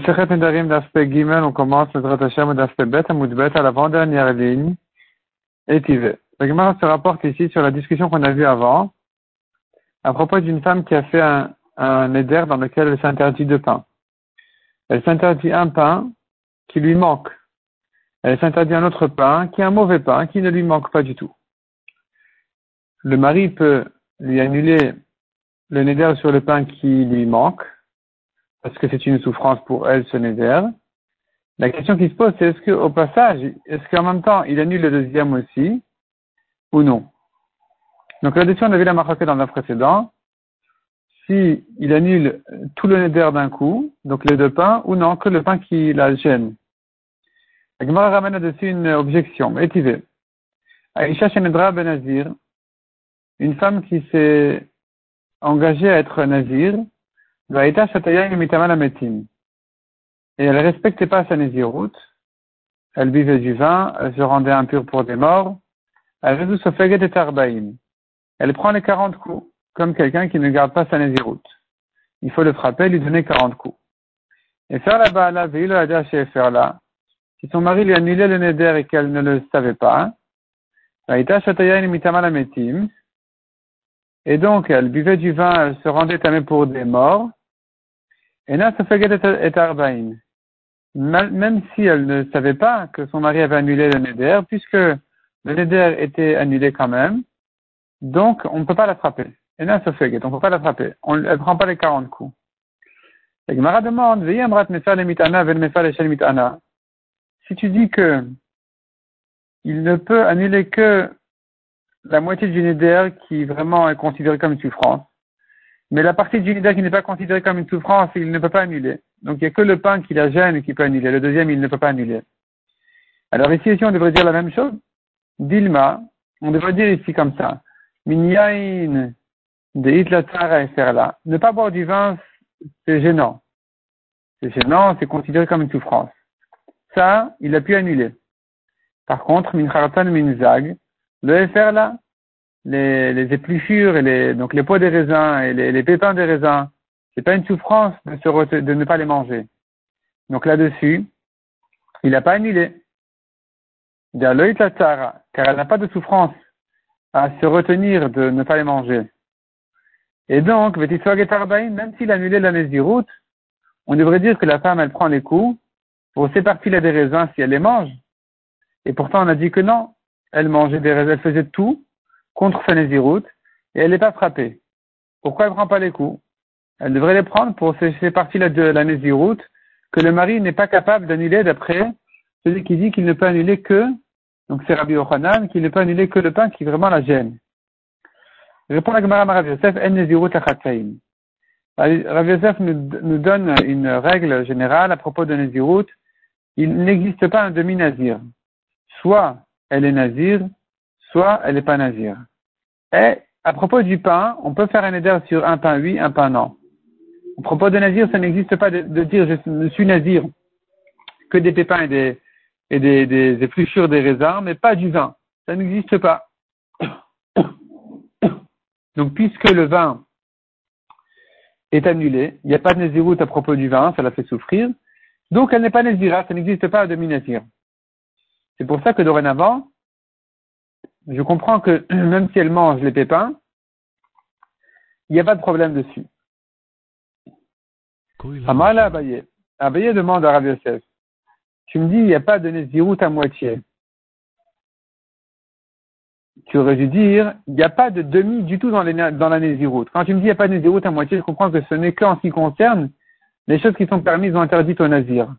Masechet Nedarim d'aspect Gimel, on commence notre Hashem d'aspect Bet, Amoud Bet, à l'avant-dernière ligne, et Tivé. La Gemara se rapporte ici sur la discussion qu'on a vue avant, à propos d'une femme qui a fait un, un dans lequel elle s'interdit de pain. Elle s'interdit un pain qui lui manque. Elle s'interdit un autre pain qui est un mauvais pain qui ne lui manque pas du tout. Le mari peut lui annuler le néder sur le pain qui lui manque, parce que c'est une souffrance pour elle, ce néder. La question qui se pose, c'est est-ce qu'au passage, est-ce qu'en même temps, il annule le deuxième aussi, ou non? Donc là-dessus, on avait la marqué dans le précédent. Si il annule tout le néder d'un coup, donc les deux pains, ou non, que le pain qui la gêne. La Gemara ramène là-dessus une objection, étivée. Aïcha Shenedra Benazir, une femme qui s'est engagée à être nazir, et elle ne respectait pas sa nésiroute. Elle buvait du vin, elle se rendait impure pour des morts. Elle Elle prend les 40 coups, comme quelqu'un qui ne garde pas sa nésiroute. Il faut le frapper, lui donner 40 coups. Et faire la bala, la chez faire là. Si son mari lui annulait le neder et qu'elle ne le savait pas, et donc elle buvait du vin, elle se rendait tamée pour des morts, et là, ça fait et Même si elle ne savait pas que son mari avait annulé le neder, puisque le neder était annulé quand même, donc on ne peut pas l'attraper. On ne peut pas l'attraper. Elle ne prend pas les 40 coups. Et Gemara demande, si tu dis que il ne peut annuler que la moitié du neder qui vraiment est considéré comme une souffrance, mais la partie du nida qui n'est pas considérée comme une souffrance, il ne peut pas annuler. Donc il n'y a que le pain qui la gêne qui peut annuler. Le deuxième, il ne peut pas annuler. Alors ici, ici, on devrait dire la même chose. Dilma, on devrait dire ici comme ça. Minyain de hitlatara et là. Ne pas boire du vin, c'est gênant. C'est gênant, c'est considéré comme une souffrance. Ça, il a pu annuler. Par contre, min minzag, le là, les, les épluchures et les, donc les pois des raisins et les, les pépins des raisins, c'est pas une souffrance de, se de ne pas les manger. Donc là-dessus, il n'a pas annulé. car elle n'a pas de souffrance à se retenir de ne pas les manger. Et donc, même s'il a annulé la route, on devrait dire que la femme, elle prend les coups pour sépartir les des raisins si elle les mange. Et pourtant, on a dit que non. Elle mangeait des raisins, elle faisait tout contre sa et elle n'est pas frappée. Pourquoi elle ne prend pas les coups? Elle devrait les prendre pour ces parties-là de la Néziroute que le mari n'est pas capable d'annuler d'après celui qui dit qu'il ne peut annuler que, donc c'est Rabbi Yochanan, qu'il ne peut annuler que le pain qui vraiment la gêne. Répond la Gemara Rav Yosef, en Néziroute Rav Yosef nous, donne une règle générale à propos de Néziroute. Il n'existe pas un demi-nazir. Soit elle est nazir, soit elle n'est pas nazir. Et à propos du pain, on peut faire un éder sur un pain oui, un pain non. À propos de nazir, ça n'existe pas de, dire je, suis nazir que des pépins et des, et des, des des raisins, mais pas du vin. Ça n'existe pas. Donc, puisque le vin est annulé, il n'y a pas de naziroute à propos du vin, ça la fait souffrir. Donc, elle n'est pas nazira, ça n'existe pas à demi-nazir. C'est pour ça que dorénavant, je comprends que même si elle mange les pépins, il n'y a pas de problème dessus. Amala Abaye. Abaye demande à Rav Yosef. Tu me dis, il n'y a pas de Nézirut à moitié. Tu aurais dû dire, il n'y a pas de demi du tout dans, les, dans la Nézirut. Quand tu me dis, il n'y a pas de Nézirut à moitié, je comprends que ce n'est qu'en ce qui concerne les choses qui sont permises ou interdites au Nazir.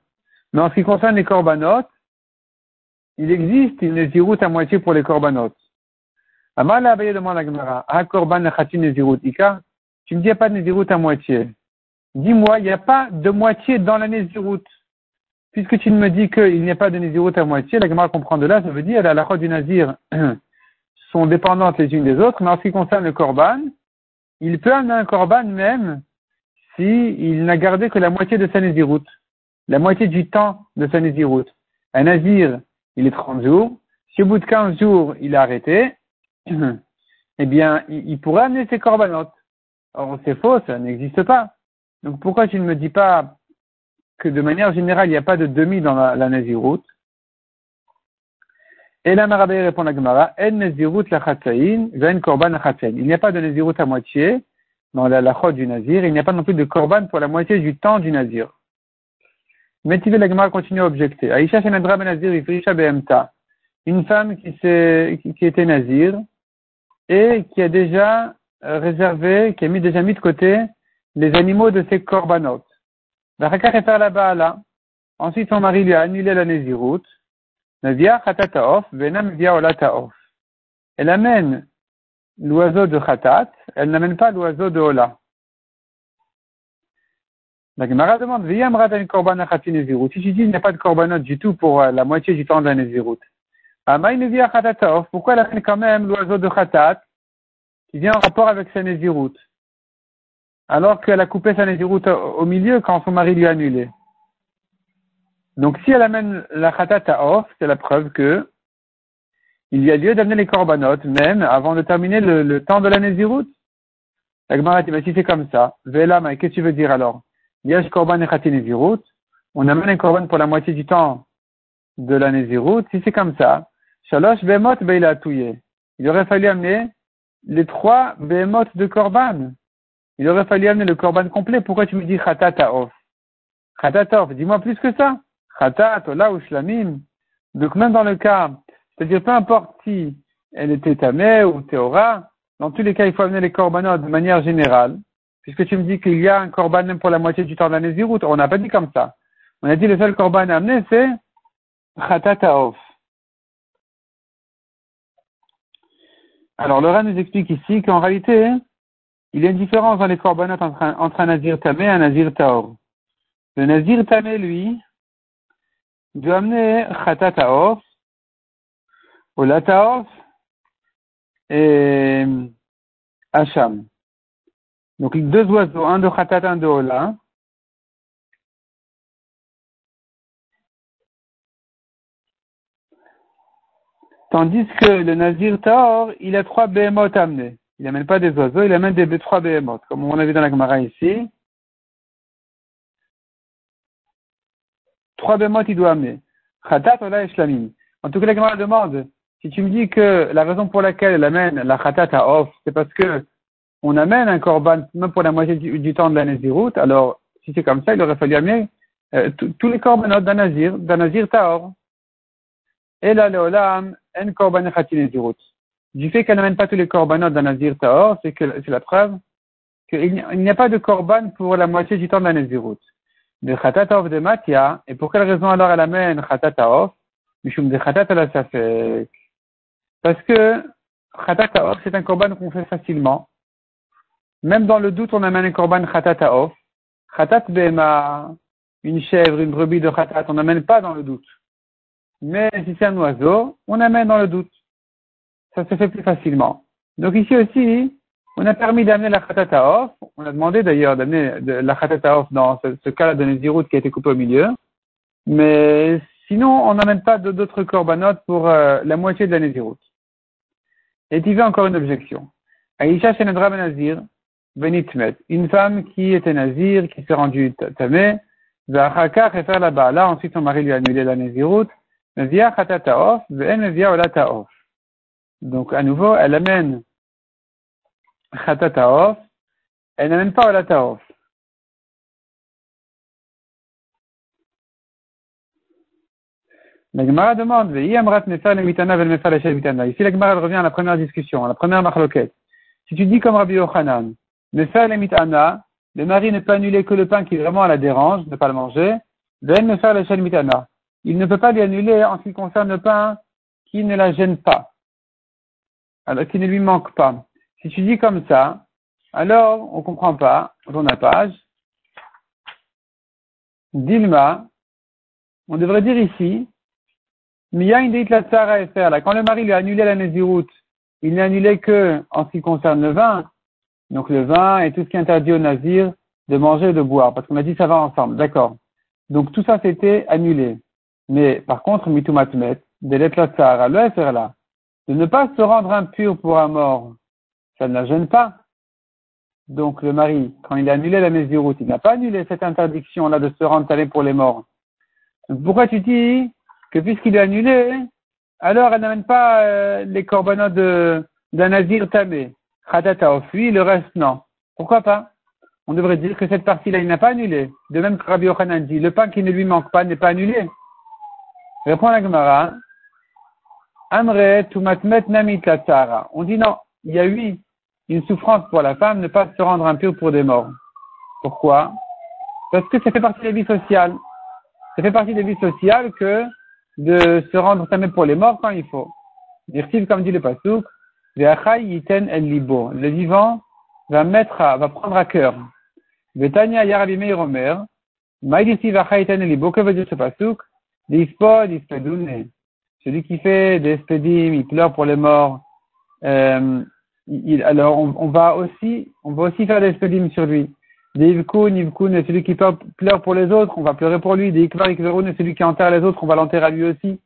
Mais en ce qui concerne les corbanotes, il existe une Nézirut à moitié pour les corbanotes. Amal Abaye demande à Gemara, korban ika. Tu me dis, il n'y a pas de nezirut à moitié. Dis-moi, il n'y a pas de moitié dans la nezirut. Puisque tu me dis qu'il n'y a pas de nezirut à moitié, la Gemara comprend de là, ça veut dire, la croix du nazir sont dépendantes les unes des autres, mais en ce qui concerne le korban, il peut amener un korban même s'il n'a gardé que la moitié de sa nezirut. La moitié du temps de sa nezirut. Un nazir, il est 30 jours. Si au bout de 15 jours, il a arrêté, eh bien, il, pourrait amener ses corbanotes. Or, c'est faux, ça n'existe pas. Donc, pourquoi tu ne me dis pas que de manière générale, il n'y a pas de demi dans la, la Naziroute? Et la Marabé répond à Gemara, En la Ven Korban la Il n'y a pas de Naziroute à moitié dans la lachot du Nazir, il n'y a pas non plus de Korban pour la moitié du temps du Nazir. Mais la Gemara continue à objecter. Aïcha Shenadra Ben Nazir, Behemta. Une femme qui, qui était Nazir et qui a déjà euh, réservé, qui a mis déjà mis de côté les animaux de ses korbanot. Ensuite, son mari lui a annulé la Néziroute. Elle amène l'oiseau de Khatat, elle n'amène pas l'oiseau de Ola. La Gemara demande, Si tu dis qu'il n'y a pas de korbanot du tout pour euh, la moitié du temps de la Néziroute. Pourquoi elle amène quand même l'oiseau de Khatat qui vient en rapport avec sa Néziroute alors qu'elle a coupé sa Néziroute au milieu quand son mari lui a annulé. Donc si elle amène la Khatat à Off, c'est la preuve que il y a lieu d'amener les corbanotes, même avant de terminer le, temps de la Néziroute. La Gemara dit, si c'est comme ça, Vela, qu'est-ce que tu veux dire alors? Yesh korban et Néziroute, on amène un korban pour la moitié du temps de la Néziroute. Si c'est comme ça, Shalosh Behemot Beila Il aurait fallu amener les trois Behemot de korban. Il aurait fallu amener le korban complet. Pourquoi tu me dis Khatat off Khatat off, dis-moi plus que ça. Khatat, Ola ou Shlamim. Donc même dans le cas, c'est-à-dire peu importe si elle était tamée ou théora, dans tous les cas, il faut amener les korbanot de manière générale. Puisque tu me dis qu'il y a un korban même pour la moitié du temps de la Néziroute. On n'a pas dit comme ça. On a dit le seul korban à amener, c'est Khatat off. Alors, Laura nous explique ici qu'en réalité, il y a une différence dans les corbanotes entre un, nazir tamé et un nazir taor. Le nazir tamé, lui, doit amener khatat taor, ou la et hacham. Donc deux oiseaux, un de khatat, un de ola. Tandis que le nazir taor, il a trois behemoth amenés. Il n'amène pas des oiseaux, il amène des trois béhémotes, comme on a vu dans la Gemara ici. Trois béhémotes, il doit amener. Khatat, Ola et Shlamim. En tout cas, la Gemara demande, si tu me dis que la raison pour laquelle elle amène la Khatat à Off, c'est parce que on amène un korban, même pour la moitié du, temps de la Néziroute, alors, si c'est comme ça, il aurait fallu amener euh, tous les korbanotes d'un Nazir, d'un Nazir Taor. Et là, le Olam, en korban Néziroute du fait qu'elle n'amène pas tous les corbanotes d'un Nazir Taor, c'est que c'est la preuve qu'il n'y a pas de korban pour la moitié du temps de la Naziroute. De Khatatov de Matia, et pour quelle raison alors elle amène Khatatov Mishum de Khatat Parce que Khatatov, c'est un korban qu'on fait facilement. Même dans le doute, on amène un korban Khatataof. Khatat Bema, une chèvre, une brebis de Khatat, on n'amène pas dans le doute. Mais si c'est un oiseau, on amène dans le doute ça se fait plus facilement. Donc ici aussi, on a permis d'amener la khatata off. On a demandé d'ailleurs d'amener la khatata off dans ce, cas-là de Nézirut qui a été coupé au milieu. Mais sinon, on n'amène pas d'autres corbanotes pour euh, la moitié de la Nézirut. Et tu veux encore une objection. Aïcha Shenadra Benitmet. Une femme qui était nazir, qui s'est rendue tamé, Zahakar et faire là-bas. Là, ensuite, son mari lui a annulé la off. Donc, à nouveau, elle amène Khatataof, elle n'amène pas Olataof. La Gemara demande, Ici, la Gemara revient à la première discussion, à la première marloquette. Si tu dis comme Rabbi Yochanan, Mefer le mitana, le mari ne peut annuler que le pain qui vraiment la dérange, ne pas le manger, Ven Mefer le mitana. Il ne peut pas lui annuler en ce qui concerne le pain qui ne la gêne pas alors qui ne lui manque pas. Si tu dis comme ça, alors on ne comprend pas, dans la page, Dilma, on devrait dire ici, faire. Quand le mari lui a annulé la Néziroute, il n'a annulé que en ce qui concerne le vin, donc le vin et tout ce qui est interdit au Nazir de manger et de boire, parce qu'on a dit ça va ensemble, d'accord. Donc tout ça c'était annulé. Mais par contre, mitumatmet, de l'etlatsar, le là, de ne pas se rendre impur pour un mort, ça ne la gêne pas. donc le mari, quand il a annulé la Nézirut, il n'a pas annulé cette interdiction-là de se rendre talé pour les morts. Pourquoi tu dis que puisqu'il a annulé, alors elle n'amène pas euh, les corbanotes d'un Nazir tamé? Khadata oui, le reste non. Pourquoi pas? On devrait dire que cette partie-là, il n'a pas annulé. De même que Rabbi Yochanan dit, le pain qui ne lui manque pas n'est pas annulé. Répond la Gemara, Amre tumatmet namit On dit non, il y a eu une souffrance pour la femme, ne pas se rendre impure pour des morts. Pourquoi? Parce que ça fait partie des vies sociales. Ça fait partie des vies sociales que de se rendre tamé pour les morts quand il faut. Dire comme dit le Pasouk, le vivant va mettre va prendre à cœur. Betania Yarabi Meir Omer, que veut dire ce Pasouk? Celui qui fait des spedim, il pleure pour les morts. Euh, alors, on, va aussi, on va aussi faire des spedim sur lui. Des ivkun, ivkun, celui qui pleure pour les autres, on va pleurer pour lui. Des ikvar, ikverun, celui qui enterre les autres, on va l'enterrer à lui aussi.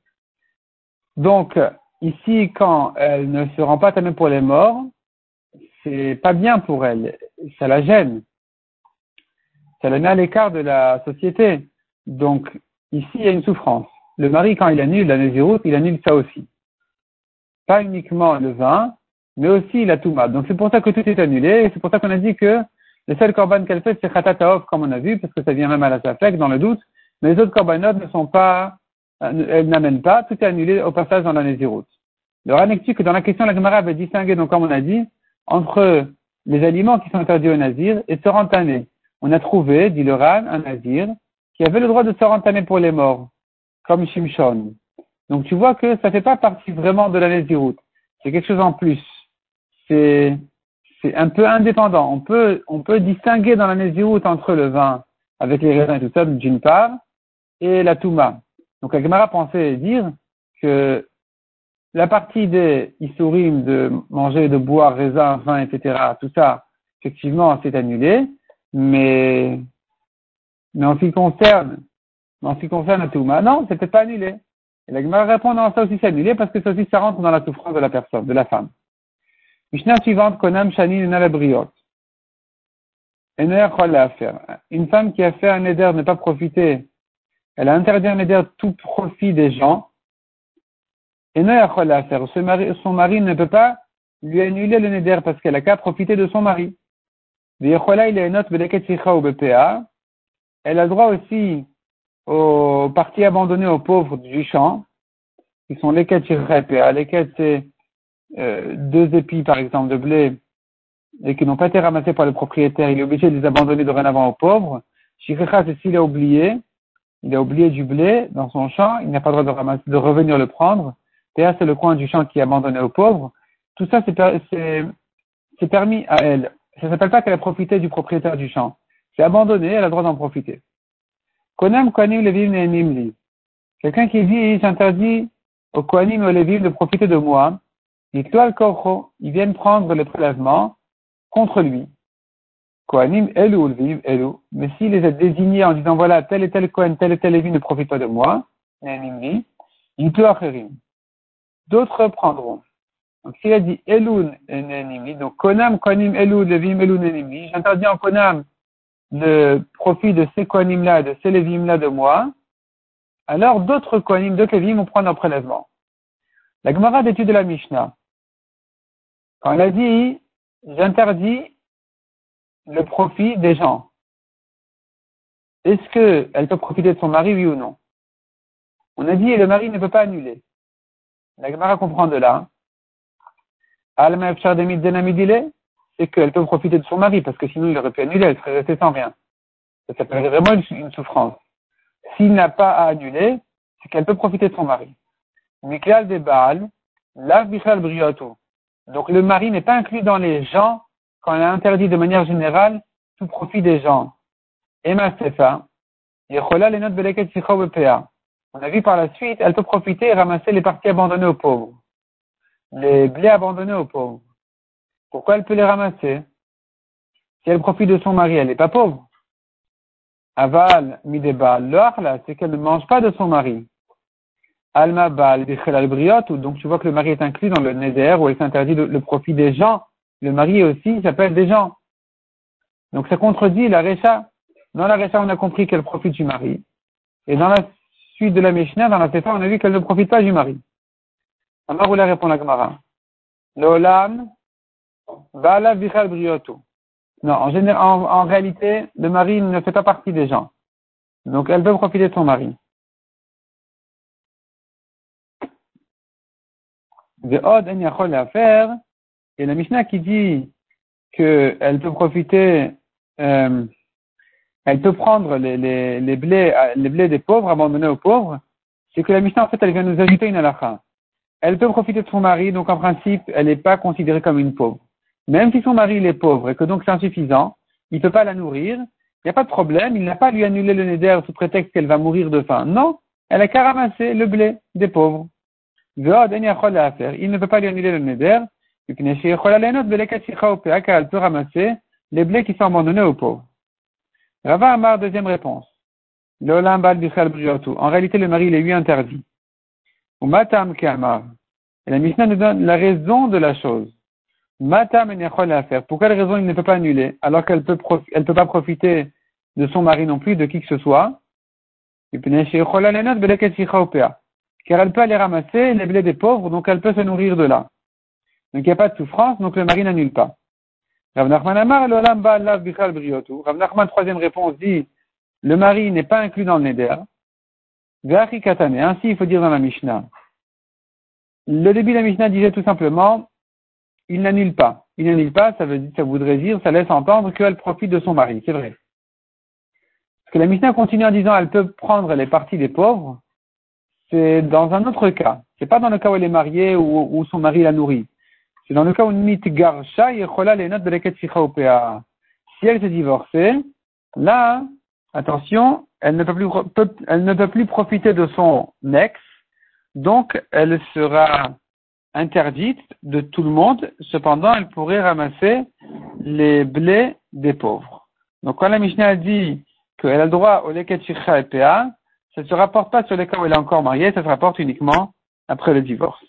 Donc, ici, quand elle ne se rend pas tamée pour les morts, c'est pas bien pour elle. Ça la gêne. Ça la met à l'écart de la société. Donc, ici, il y a une souffrance. Le mari, quand il annule la Nézirut, il annule ça aussi. Pas uniquement le vin, mais aussi la Touma. Donc, c'est pour ça que tout est annulé. C'est pour ça qu'on a dit que le seul korban qu'elle fait, c'est Khatataof, comme on a vu, parce que ça vient même à la Safek, dans le doute. Mais les autres korbanot ne sont pas, elles n'amènent pas. Tout est annulé au passage dans la Nézirut. Le Ranektu, que dans la question, la Gemara avait distingué, donc comme on a dit, entre les aliments qui sont interdits au Nazir et se rentamer. On a trouvé, dit le Ran, un Nazir, qui avait le droit de se rentamer pour les morts, comme Shimshon. Donc tu vois que ça fait pas partie vraiment de la Nazirut. C'est quelque chose en plus. C'est, un peu indépendant. On peut, distinguer dans la Nazirut entre le vin avec les raisins et tout ça, d'une part, et la Touma. Donc la Gemara pensait dire que la partie des Issourim de manger, de boire, raisin, vin, etc., tout ça, effectivement, c'est annulé, mais, mais en ce qui concerne, en ce qui concerne la Touma, non, c'était pas annulé. Et la Gemara répond, non, ça aussi c'est annulé parce que ça aussi ça rentre dans la souffrance de la personne, de la femme. Mishnah suivante, Konam Shani Nalabriot. Une femme qui a fait un éder ne pas profiter, elle a éder tout profit des gens, et faire. Son mari ne peut pas lui annuler le neder parce qu'elle a qu'à profiter de son mari. Elle a droit aussi aux parties abandonnées aux pauvres du champ, qui sont les quêtes Les quêtes, c'est euh, deux épis, par exemple, de blé, et qui n'ont pas été ramassés par le propriétaire. Il est obligé de les abandonner dorénavant aux pauvres. Shikha, c'est s'il a oublié, il a oublié du blé dans son champ, il n'a pas le droit de, revenir le prendre c'est le coin du champ qui est abandonné aux pauvres. Tout ça, c'est permis à elle. Ça ne s'appelle pas qu'elle a profité du propriétaire du champ. C'est abandonné, elle a le droit d'en profiter. Levim Quelqu'un qui dit, j'interdis aux Kohanim et aux Levim de profiter de moi. Ils viennent prendre le prélèvement contre lui. Kohanim Elu Levim Elu. Mais s'il les a désignés en disant, voilà, tel et tel Kohen, tel et tel Levim ne profite pas de moi, d'autres prendront. Donc s'il a dit Elun enemi, donc Konam Konim Elun Levim Elun enemi, j'interdis en Konam le profit de ces Konim-là, de ces Levim-là de moi, alors d'autres Konim, d'autres Levim vont prendre un prélèvement. La Gemara d'étude de la Mishnah, quand elle a dit j'interdis le profit des gens, est-ce qu'elle peut profiter de son mari, oui ou non? On a dit et le mari ne peut pas annuler. La Gemara comprend de là. C'est qu'elle peut profiter de son mari, parce que sinon il aurait pu annuler, elle serait restée sans rien. Ça vraiment une, souffrance. S'il n'a pas à annuler, c'est qu'elle peut profiter de son mari. Miklal de Baal, la brioto. Donc le mari n'est pas inclus dans les gens quand elle a interdit de manière générale tout profit des gens. Emma Sefa, Yechola les notes on a vu par la suite, elle peut profiter et ramasser les parties abandonnées aux pauvres. Les blés abandonnés aux pauvres. Pourquoi elle peut les ramasser? Si elle profite de son mari, elle n'est pas pauvre. Aval, mideba, là, c'est qu'elle ne mange pas de son mari. Alma bal, donc tu vois que le mari est inclus dans le neder où elle s'interdit le, profit des gens. Le mari aussi s'appelle des gens. Donc ça contredit la Récha. Dans la Récha, on a compris qu'elle profite du mari. Et dans la suite de la Mishnah, dans la Sefa, on a vu qu'elle ne profite pas du mari. Alors, vous la répond la Gemara. L'Olam, Bala Bichal Brioto. Non, en, général, en, réalité, le mari ne fait pas partie des gens. Donc, elle peut profiter de son mari. De En faire. Et la Mishnah qui dit qu'elle peut profiter, euh, elle peut prendre les, blés, les blés des pauvres, abandonnés aux pauvres, c'est que la Mishnah, en fait, elle vient nous ajouter une halakha. Elle peut profiter de son mari, donc en principe, elle n'est pas considérée comme une pauvre. Même si son mari il est pauvre et que donc c'est insuffisant, il ne peut pas la nourrir, il n'y a pas de problème, il n'a pas lui annulé le neder sous prétexte qu'elle va mourir de faim. Non, elle a qu'à ramasser le blé des pauvres. Il ne peut pas lui annuler le neder, elle peut ramasser les blés qui sont abandonnés aux pauvres. Rava Amar, deuxième réponse. En réalité, le mari, il est lui interdit. Ou matam Et la Mishnah nous donne la raison de la chose. Matam faire. Pour quelle raison il ne peut pas annuler, alors qu'elle peut, elle peut pas profiter de son mari non plus, de qui que ce soit? Car elle peut aller ramasser les blés des pauvres, donc elle peut se nourrir de là. Donc il n'y a pas de souffrance, donc le mari n'annule pas. Rav Nachman Amar, Rav Nachman, troisième réponse, dit, le mari n'est pas inclus dans le neder. Katane. Ainsi, il faut dire dans la Mishnah. Le début de la Mishnah disait tout simplement, il n'annule pas. Il n'annule pas, ça veut ça voudrait dire, ça laisse entendre qu'elle profite de son mari. C'est vrai. Parce que la Mishnah continue en disant, elle peut prendre les parties des pauvres. C'est dans un autre cas. C'est pas dans le cas où elle est mariée ou où son mari la nourrit. C'est dans le cas où mit garsha les notes de Si elle s'est divorcée, là, attention, elle ne peut plus, elle ne peut plus profiter de son ex, donc elle sera interdite de tout le monde, cependant elle pourrait ramasser les blés des pauvres. Donc quand la Mishnah dit qu'elle a le droit au leket et ça ne se rapporte pas sur les cas où elle est encore mariée, ça se rapporte uniquement après le divorce.